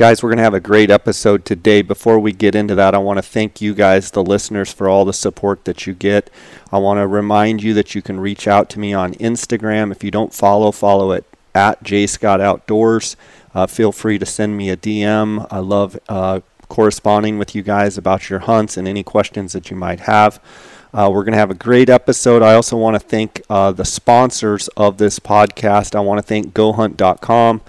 Guys, we're going to have a great episode today. Before we get into that, I want to thank you guys, the listeners, for all the support that you get. I want to remind you that you can reach out to me on Instagram. If you don't follow, follow it at Scott Outdoors. Uh, feel free to send me a DM. I love uh, corresponding with you guys about your hunts and any questions that you might have. Uh, we're going to have a great episode. I also want to thank uh, the sponsors of this podcast. I want to thank GoHunt.com.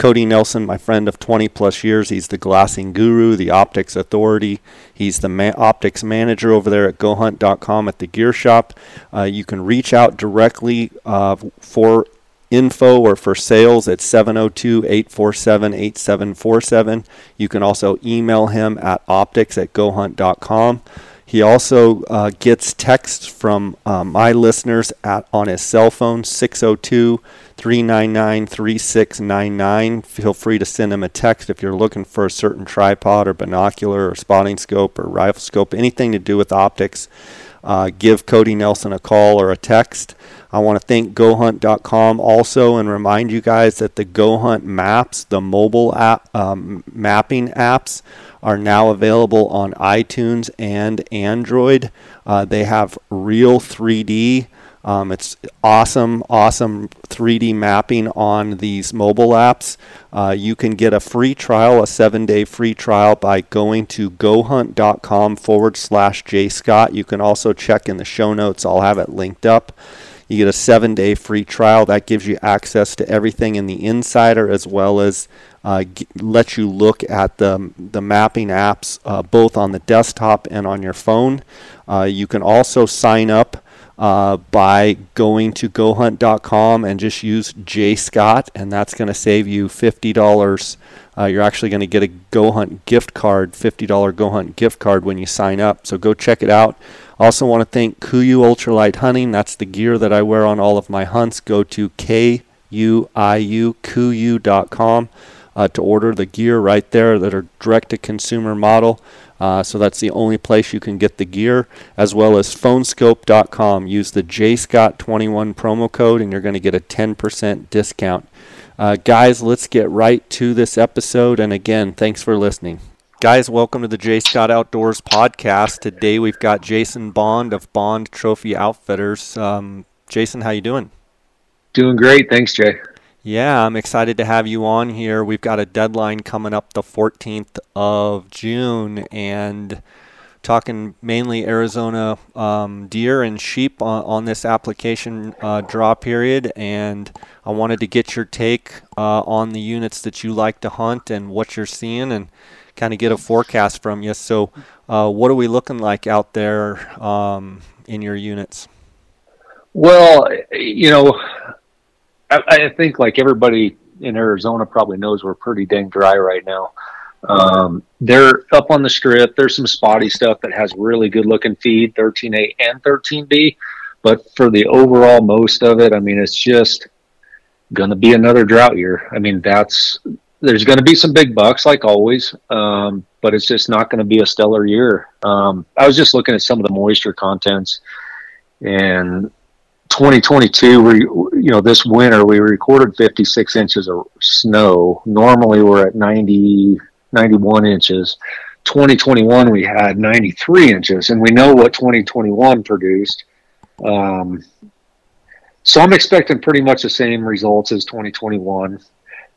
Cody Nelson, my friend of 20 plus years, he's the glassing guru, the optics authority. He's the ma- optics manager over there at GoHunt.com at the gear shop. Uh, you can reach out directly uh, for info or for sales at 702 847 8747. You can also email him at optics at gohunt.com. He also uh, gets texts from uh, my listeners at on his cell phone 602 399 3699. Feel free to send him a text if you're looking for a certain tripod or binocular or spotting scope or rifle scope, anything to do with optics. Uh, give Cody Nelson a call or a text. I want to thank GoHunt.com also and remind you guys that the GoHunt maps, the mobile app um, mapping apps, are now available on iTunes and Android. Uh, they have real 3D. Um, it's awesome, awesome 3D mapping on these mobile apps. Uh, you can get a free trial, a seven day free trial, by going to gohunt.com forward slash jscott. You can also check in the show notes, I'll have it linked up. You get a seven day free trial. That gives you access to everything in the Insider as well as uh, g- let you look at the, the mapping apps uh, both on the desktop and on your phone. Uh, you can also sign up uh, by going to gohunt.com and just use jscott, and that's going to save you $50. Uh, you're actually going to get a GoHunt gift card, $50 GoHunt gift card when you sign up. So go check it out. Also want to thank Kuiu Ultralight Hunting. That's the gear that I wear on all of my hunts. Go to K-U-I-U, uh, to order the gear right there that are direct-to-consumer model. Uh, so that's the only place you can get the gear, as well as phoneskope.com. Use the JScott21 promo code, and you're going to get a 10% discount. Uh, guys, let's get right to this episode. And again, thanks for listening. Guys, welcome to the J Scott Outdoors podcast. Today we've got Jason Bond of Bond Trophy Outfitters. Um, Jason, how you doing? Doing great, thanks, Jay. Yeah, I'm excited to have you on here. We've got a deadline coming up the 14th of June, and talking mainly Arizona um, deer and sheep on, on this application uh, draw period. And I wanted to get your take uh, on the units that you like to hunt and what you're seeing, and kind of get a forecast from you. So, uh, what are we looking like out there um, in your units? Well, you know, I, I, think like everybody in Arizona probably knows we're pretty dang dry right now. Um, they're up on the strip. There's some spotty stuff that has really good looking feed, 13A and 13B. But for the overall most of it, I mean, it's just going to be another drought year. I mean, that's there's going to be some big bucks like always, um, but it's just not going to be a stellar year. Um, I was just looking at some of the moisture contents, and 2022, we you know this winter we recorded 56 inches of snow. Normally we're at 90, 91 inches. 2021 we had 93 inches, and we know what 2021 produced. Um, so I'm expecting pretty much the same results as 2021.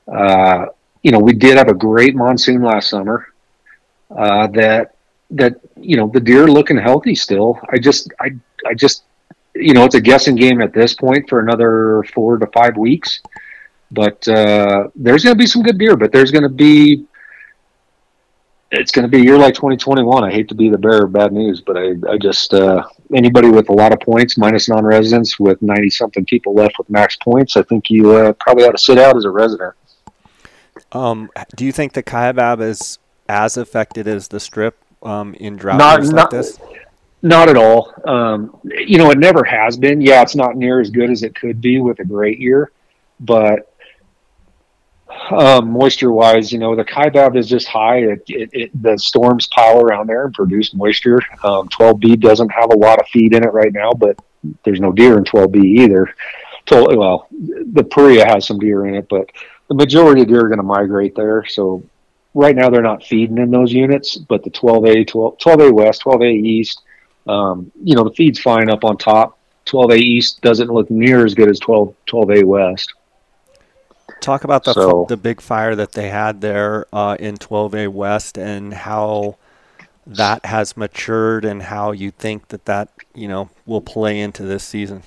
Uh, you know, we did have a great monsoon last summer. Uh, that that you know the deer looking healthy still. I just I I just you know it's a guessing game at this point for another four to five weeks. But uh, there's going to be some good deer, but there's going to be it's going to be a year like 2021. I hate to be the bearer of bad news, but I, I just uh, anybody with a lot of points minus non-residents with 90 something people left with max points, I think you uh, probably ought to sit out as a resident. Um, do you think the Kaibab is as affected as the strip um, in drought not, years like this? Not at all. Um, you know, it never has been. Yeah, it's not near as good as it could be with a great year, but um, moisture wise, you know, the Kaibab is just high. It, it, it, the storms pile around there and produce moisture. Um, 12B doesn't have a lot of feed in it right now, but there's no deer in 12B either. Well, the Paria has some deer in it, but the majority of deer are going to migrate there. So right now they're not feeding in those units, but the 12A, 12, 12A West, 12A East, um, you know, the feed's fine up on top. 12A East doesn't look near as good as 12, 12A West. Talk about the so, the big fire that they had there uh, in 12A West and how that has matured and how you think that that you know will play into this season.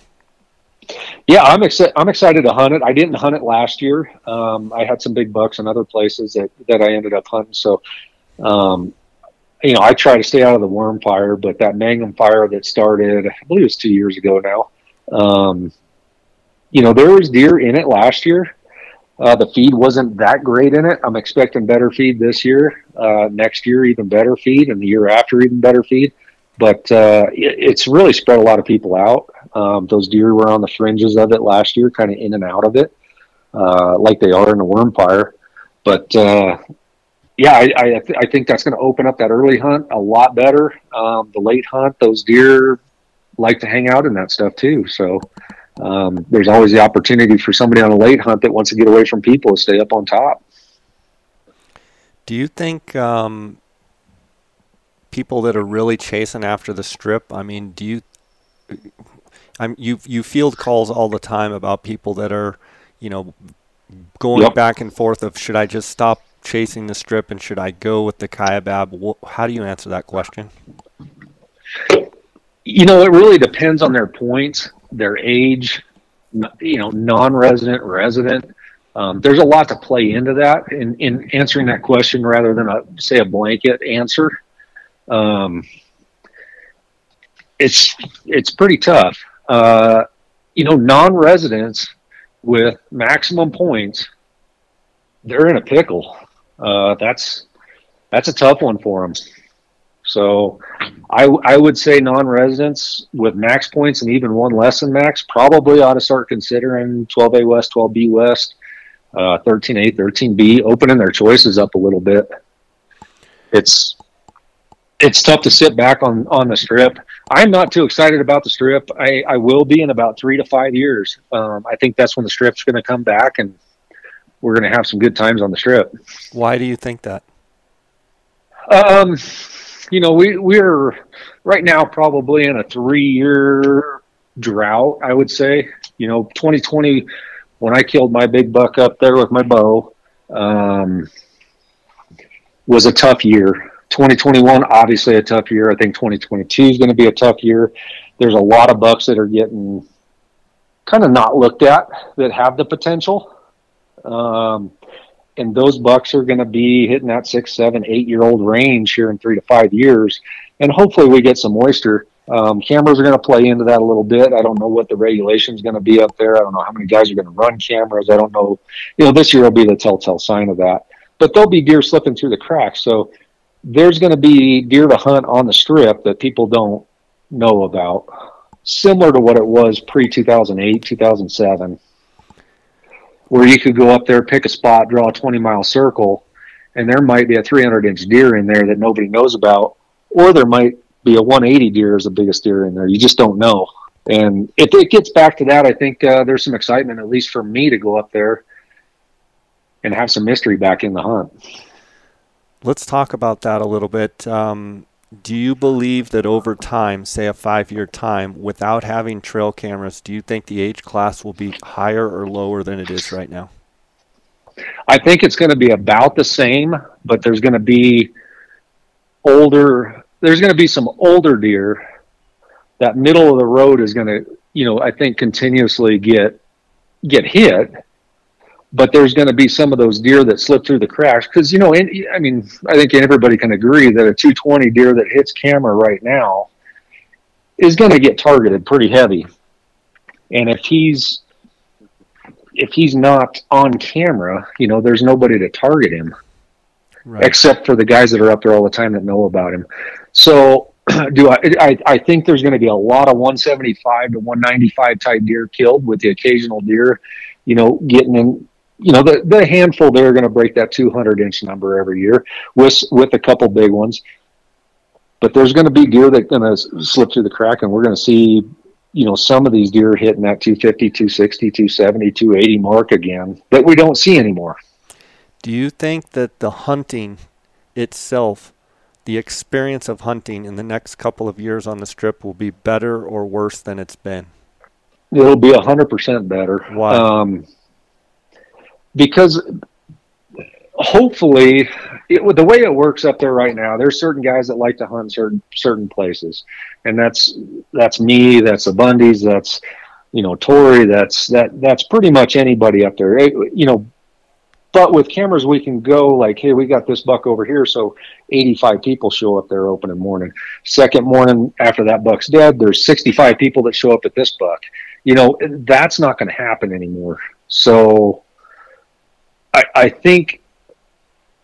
Yeah, I'm excited. I'm excited to hunt it. I didn't hunt it last year. Um, I had some big bucks in other places that, that I ended up hunting. So, um, you know, I try to stay out of the Warm fire, but that Mangum fire that started, I believe it was two years ago now. Um, you know, there was deer in it last year. Uh, the feed wasn't that great in it. I'm expecting better feed this year. Uh, next year, even better feed, and the year after, even better feed. But uh, it, it's really spread a lot of people out. Um, those deer were on the fringes of it last year, kind of in and out of it, uh, like they are in the Warm fire. But uh, yeah, I, I, th- I, think that's going to open up that early hunt a lot better. Um, the late hunt, those deer like to hang out in that stuff too. So um, there's always the opportunity for somebody on a late hunt that wants to get away from people to stay up on top. Do you think um, people that are really chasing after the strip? I mean, do you I'm you you field calls all the time about people that are, you know, going yep. back and forth of should I just stop chasing the strip and should I go with the Kaibab? How do you answer that question? You know, it really depends on their points, their age, you know, non-resident, resident. Um, there's a lot to play into that in, in answering that question rather than a say a blanket answer. Um, it's it's pretty tough uh, you know, non-residents with maximum points, they're in a pickle. Uh, that's that's a tough one for them. So, I I would say non-residents with max points and even one less than max probably ought to start considering 12A West, 12B West, uh, 13A, 13B, opening their choices up a little bit. It's it's tough to sit back on on the strip I'm not too excited about the strip. I, I will be in about three to five years. Um, I think that's when the strip's going to come back, and we're going to have some good times on the strip. Why do you think that? Um, you know, we we're right now probably in a three-year drought. I would say. You know, 2020 when I killed my big buck up there with my bow um, was a tough year 2021, obviously a tough year. I think 2022 is going to be a tough year. There's a lot of bucks that are getting kind of not looked at that have the potential. Um, and those bucks are going to be hitting that six, seven, eight year old range here in three to five years. And hopefully we get some moisture. Um, cameras are going to play into that a little bit. I don't know what the regulation is going to be up there. I don't know how many guys are going to run cameras. I don't know. You know, this year will be the telltale sign of that. But there'll be deer slipping through the cracks. So there's going to be deer to hunt on the strip that people don't know about, similar to what it was pre 2008, 2007, where you could go up there, pick a spot, draw a 20 mile circle, and there might be a 300 inch deer in there that nobody knows about, or there might be a 180 deer as the biggest deer in there. You just don't know. And if it gets back to that, I think uh, there's some excitement, at least for me, to go up there and have some mystery back in the hunt. Let's talk about that a little bit. Um, do you believe that over time, say a five year time, without having trail cameras, do you think the age class will be higher or lower than it is right now? I think it's going to be about the same, but there's going to be older, there's going to be some older deer. That middle of the road is going to, you know, I think continuously get get hit but there's going to be some of those deer that slip through the cracks because you know in, i mean i think everybody can agree that a 220 deer that hits camera right now is going to get targeted pretty heavy. And if he's if he's not on camera you know there's nobody to target him. Right. except for the guys that are up there all the time that know about him. So do I, I, I think there's going to be a lot of 175 to 195 type deer killed with the occasional deer you know getting in you know, the, the handful they're going to break that 200 inch number every year with, with a couple big ones. But there's going to be deer that going to slip through the crack, and we're going to see, you know, some of these deer hitting that 250, 260, 270, 280 mark again that we don't see anymore. Do you think that the hunting itself, the experience of hunting in the next couple of years on the strip, will be better or worse than it's been? It'll be a hundred percent better. Why? Um, because hopefully, it, the way it works up there right now, there's certain guys that like to hunt certain certain places, and that's that's me, that's the Bundys, that's you know Tori, that's that that's pretty much anybody up there. It- you know, but with cameras we can go like, hey, we got this buck over here, so 85 people show up there opening morning. Second morning after that buck's dead, there's 65 people that show up at this buck. You know, that's not going to happen anymore. So I, think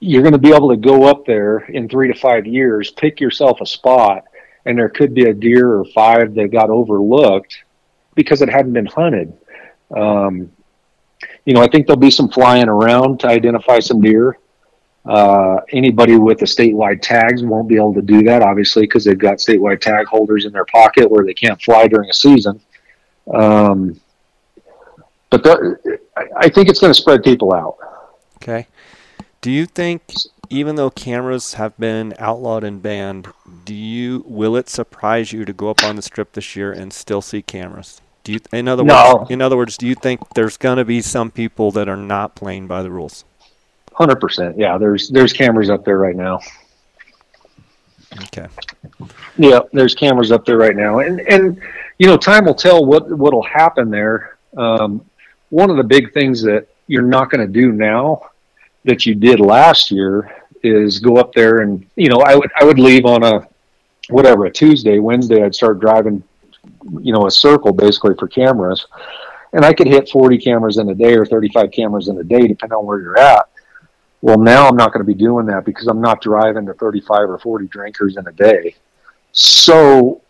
you're going to be able to go up there in three to five years, pick yourself a spot, and there could be a deer or five that got overlooked because it hadn't been hunted. Um, you know, I think there'll be some flying around to identify some deer. Uh, anybody with the statewide tags won't be able to do that, obviously, because they've got statewide tag holders in their pocket where they can't fly during a season. Um, but the, I- I think it's going to spread people out. Okay. Do you think, even though cameras have been outlawed and banned, do you will it surprise you to go up on the strip this year and still see cameras? Do you, in other No. words, in other words, do you think there's going to be some people that are not playing by the rules? Hundred percent. Yeah, there's there's cameras up there right now. Okay. Yeah, there's cameras up there right now, and and you know, time will tell what what'll happen there. Um, one of the big things that you're not going to do now that you did last year is go up there and you know, I would I would leave on a whatever a Tuesday, Wednesday, I'd start driving, you know, a circle basically for cameras, and I could hit 40 cameras in a day or 35 cameras in a day, depending on where you're at. Well, now I'm not going to be doing that because I'm not driving to 35 or 40 drinkers in a day. So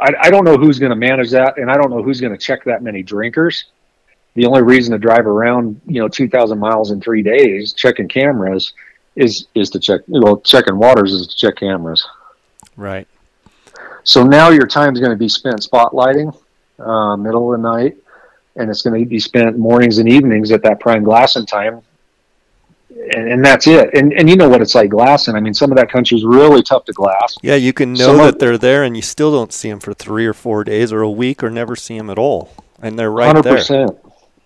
I, I don't know who's going to manage that, and I don't know who's going to check that many drinkers. The only reason to drive around, you know, 2,000 miles in three days checking cameras is is to check, well checking waters is to check cameras. Right. So now your time is going to be spent spotlighting, uh, middle of the night, and it's going to be spent mornings and evenings at that prime glassing time. And, and that's it. And and you know what it's like glassing. I mean, some of that country is really tough to glass. Yeah, you can know Some of- that they're there, and you still don't see them for three or four days or a week, or never see them at all, and they're right Hundred there.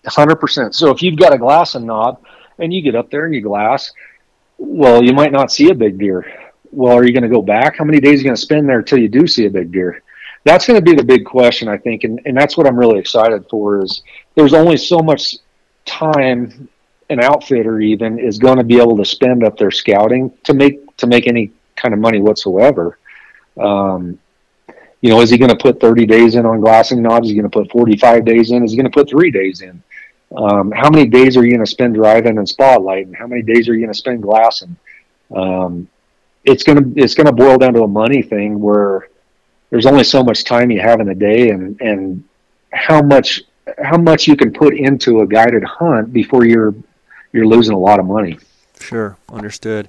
Percent, hundred percent. So if you've got a glass and knob and you get up there and you glass, well, you might not see a big deer. Well, are you going to go back? How many days are you going to spend there until you do see a big deer? That's going to be the big question, I think, and, and that's what I'm really excited for. Is there's only so much time an outfitter even is going to be able to spend up there scouting to make to make any kind of money whatsoever. Um, you know, is he going to put 30 days in on glassing knobs? Is he going to put 45 days in? Is he going to put three days in? Um, how many days are you going to spend driving and spotlighting? How many days are you going to spend glassing? Um, it's going to it's going to boil down to a money thing where there's only so much time you have in a day, and and how much how much you can put into a guided hunt before you're you're losing a lot of money. Sure, understood.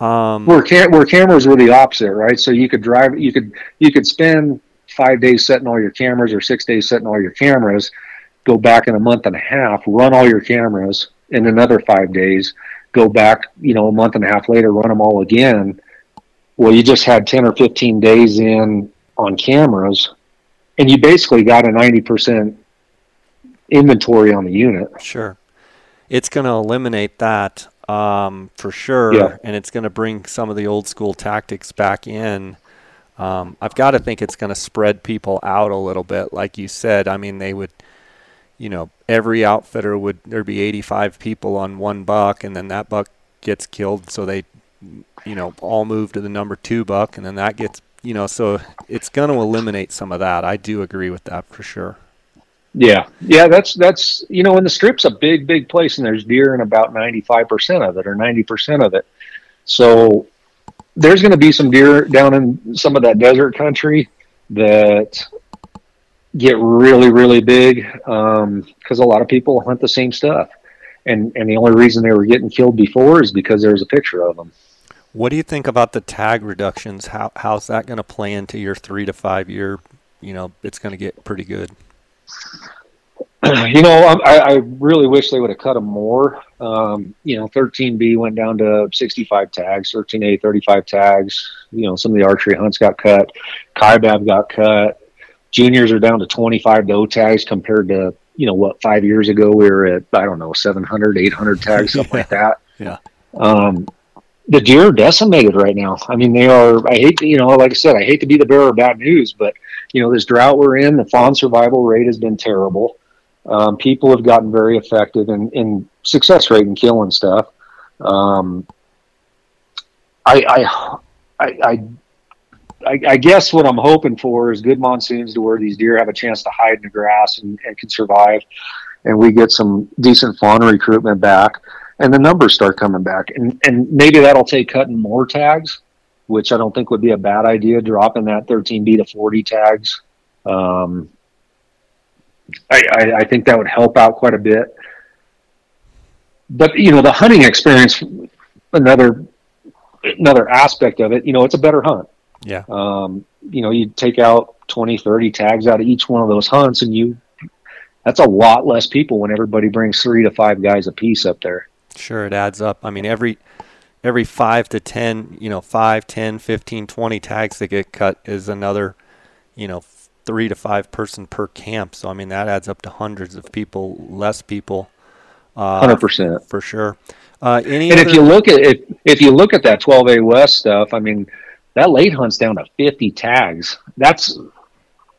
Um, Where cam- where cameras were the opposite, right? So you could drive, you could you could spend five days setting all your cameras or six days setting all your cameras, go back in a month and a half, run all your cameras in another five days, go back, you know, a month and a half later, run them all again. Well, you just had ten or fifteen days in on cameras, and you basically got a ninety percent inventory on the unit. Sure. It's going to eliminate that um, for sure, Yeah. and it's going to bring some of the old school tactics back in. Um, I've got to think it's going to spread people out a little bit, like you said. I mean, they would, you know, every outfitter would there'd be 85 people on one buck, and then that buck gets killed, so they, you know, all move to the number two buck, and then that gets, you know, so it's going to eliminate some of that. I do agree with that for sure. Yeah, yeah, that's that's you know, and the strip's a big, big place, and there's deer in about ninety five percent of it, or ninety percent of it. So there's going to be some deer down in some of that desert country that get really, really big because a lot of people hunt the same stuff, and and the only reason they were getting killed before is because there was a picture of them. What do you think about the tag reductions? How how's that going to play into your three to five year? You know, it's going to get pretty good. you know, I, I, really wish they would have cut them more. Um, you know, 13B went down to 65 tags, 13A 35 tags. You know, some of the archery hunts got cut. Kaibab got cut. Juniors are down to 25 doe tags compared to, you know, what, five years ago we were at, I don't know, 700, 800 tags, something yeah. like that. Yeah. Um, the deer are decimated right now. I mean, they are, I hate to, you know, like I said, I hate to be the bearer of bad news, but, you know, this drought we're in, the fawn survival rate has been terrible um, people have gotten very effective in, in success rate and killing stuff. Um, I, I, I, I, I, guess what I'm hoping for is good monsoons to where these deer have a chance to hide in the grass and, and can survive, and we get some decent fauna recruitment back, and the numbers start coming back, and and maybe that'll take cutting more tags, which I don't think would be a bad idea. Dropping that 13B to 40 tags. Um, I, I, I think that would help out quite a bit. But you know, the hunting experience, another another aspect of it. You know, it's a better hunt. Yeah. Um, you know, you take out 20, 30 tags out of each one of those hunts, and you that's a lot less people when everybody brings three to five guys a piece up there. Sure, it adds up. I mean, every every five to ten, you know, five, ten, fifteen, twenty tags that get cut is another, you know, three to five person per camp. So I mean that adds up to hundreds of people, less people. Uh, Hundred uh, percent for sure. Uh, and other... if you look at if if you look at that 12A West stuff, I mean that late hunt's down to 50 tags. That's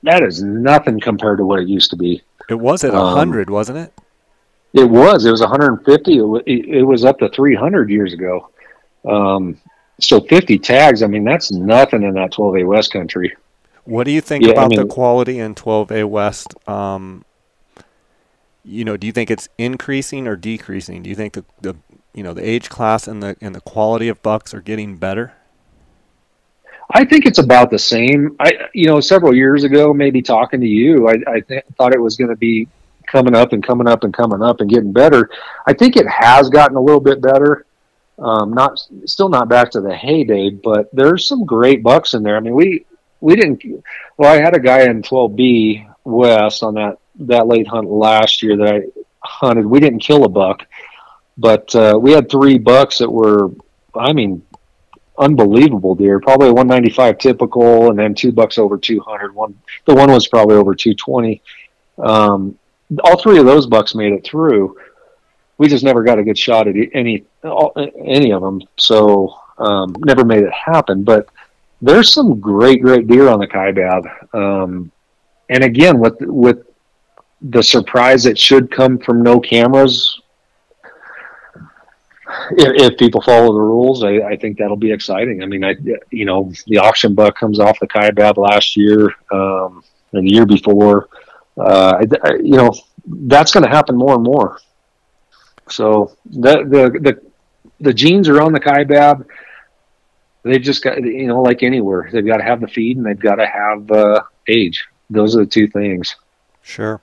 that is nothing compared to what it used to be. It was at 100, um, wasn't it? It was. It was 150. It, it, was up to 300 years ago. Um, so 50 tags. I mean, that's nothing in that 12A West country. What do you think yeah, about I mean, the quality in 12A West? Um, you know, do you think it's increasing or decreasing? Do you think the, the you know the age class and the and the quality of bucks are getting better? I think it's about the same. I you know several years ago, maybe talking to you, I, I th- thought it was going to be coming up and coming up and coming up and getting better. I think it has gotten a little bit better. Um, not still not back to the heyday, but there's some great bucks in there. I mean, we we didn't. Well, I had a guy in 12B West on that that late hunt last year that I hunted. We didn't kill a buck, but uh, we had three bucks that were, I mean, unbelievable deer. Probably 195 typical, and then two bucks over 200. One, the one was probably over 220. Um, all three of those bucks made it through. We just never got a good shot at any any of them, so um, never made it happen. But there's some great, great deer on the Kaibab. Um, and again, with with the surprise that should come from no cameras, if, if people follow the rules, I, I, think that'll be exciting. I mean, I you know the auction buck comes off the Kaibab last year um, and the year before. Uh, I, you know that's going to happen more and more. So the the the the genes are on the Kaibab they've just got you know like anywhere they've got to have the feed and they've got to have uh, age those are the two things sure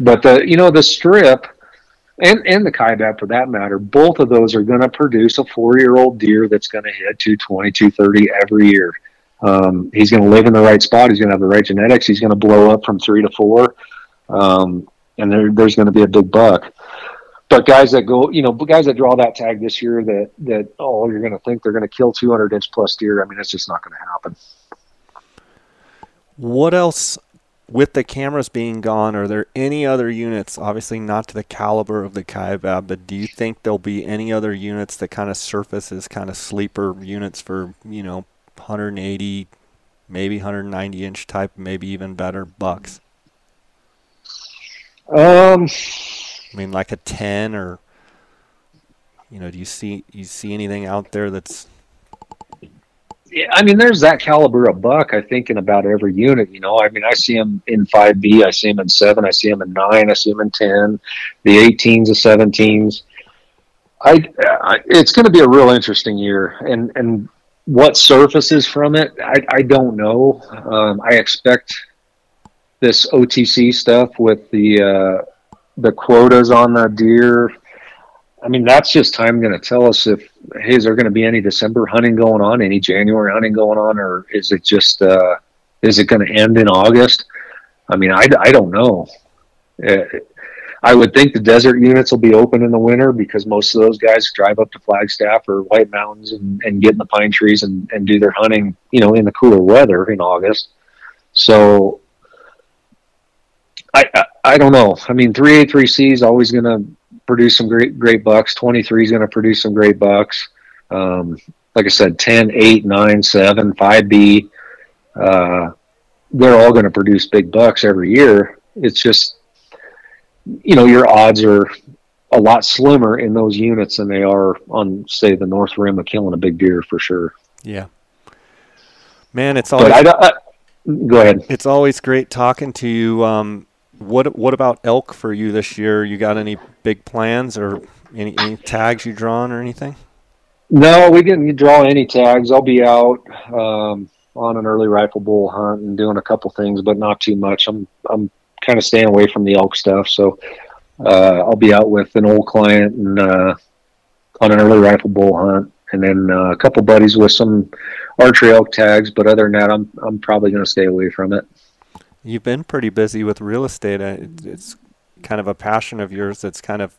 but the you know the strip and and the kaibab for that matter both of those are going to produce a four year old deer that's going to hit 220 230 every year um, he's going to live in the right spot he's going to have the right genetics he's going to blow up from three to four um, and there, there's going to be a big buck but guys that go, you know, guys that draw that tag this year that that oh, you're going to think they're going to kill 200 inch plus deer. I mean, it's just not going to happen. What else with the cameras being gone? Are there any other units? Obviously, not to the caliber of the Kaibab, but do you think there'll be any other units that kind of surface as kind of sleeper units for you know 180, maybe 190 inch type, maybe even better bucks? Um I mean, like a ten or you know, do you see you see anything out there that's I mean, there's that caliber of buck. I think in about every unit. You know, I mean, I see them in five B, I see them in seven, I see them in nine, I see them in ten, the 18s, the 17s. I, I it's going to be a real interesting year, and and what surfaces from it, I, I don't know. Um, I expect this OTC stuff with the uh, the quotas on the deer. I mean, that's just time going to tell us if hey, is there going to be any December hunting going on, any January hunting going on, or is it just uh, is it going to end in August? I mean, I, I don't know. Uh, I would think the desert units will be open in the winter because most of those guys drive up to Flagstaff or White Mountains and, and get in the pine trees and, and do their hunting, you know, in the cooler weather in August. So I, I, I don't know. I mean, 3A3C is always going to produce some great, great bucks. 23 is going to produce some great bucks. Um, like I said, 10, 8, 9, 7, 5B, uh, they're all going to produce big bucks every year. It's just, you know, your odds are a lot slimmer in those units than they are on, say, the north rim of killing a big deer for sure. Yeah. Man, it's always. I, I, go ahead. It's always great talking to you. Um, what What about elk for you this year? You got any big plans or any, any tags you drawn or anything? No, we didn't draw any tags. I'll be out um, on an early rifle bull hunt and doing a couple things, but not too much. I'm I'm kind of staying away from the elk stuff. So uh, I'll be out with an old client and uh, on an early rifle bull hunt, and then uh, a couple buddies with some archery elk tags. But other than that, I'm I'm probably going to stay away from it. You've been pretty busy with real estate. Uh, it's kind of a passion of yours that's kind of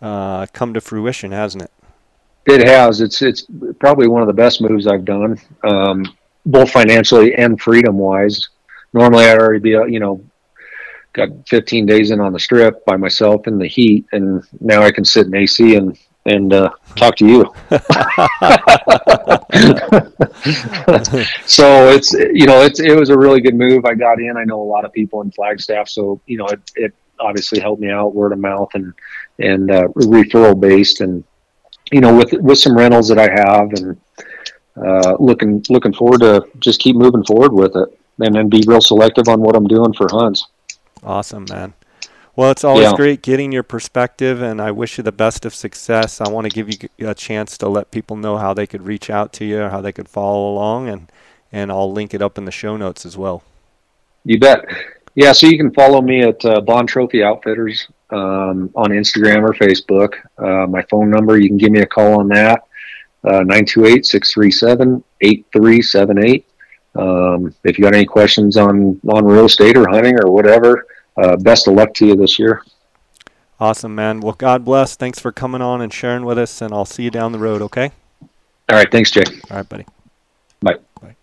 uh, come to fruition, hasn't it? It has. It's it's probably one of the best moves I've done, um, both financially and freedom wise. Normally, I'd already be you know got 15 days in on the strip by myself in the heat, and now I can sit in AC and and uh, talk to you. so it's you know it's it was a really good move. I got in. I know a lot of people in Flagstaff, so you know it, it obviously helped me out word of mouth and and uh, referral based and you know, with with some rentals that I have, and uh, looking looking forward to just keep moving forward with it, and then be real selective on what I'm doing for hunts. Awesome, man. Well, it's always yeah. great getting your perspective, and I wish you the best of success. I want to give you a chance to let people know how they could reach out to you, or how they could follow along, and and I'll link it up in the show notes as well. You bet. Yeah, so you can follow me at uh, Bond Trophy Outfitters um, on Instagram or Facebook. Uh, my phone number, you can give me a call on that, uh, 928 637 8378. Um, if you got any questions on, on real estate or hunting or whatever, uh, best of luck to you this year. Awesome, man. Well, God bless. Thanks for coming on and sharing with us, and I'll see you down the road, okay? All right. Thanks, Jay. All right, buddy. Bye. Bye.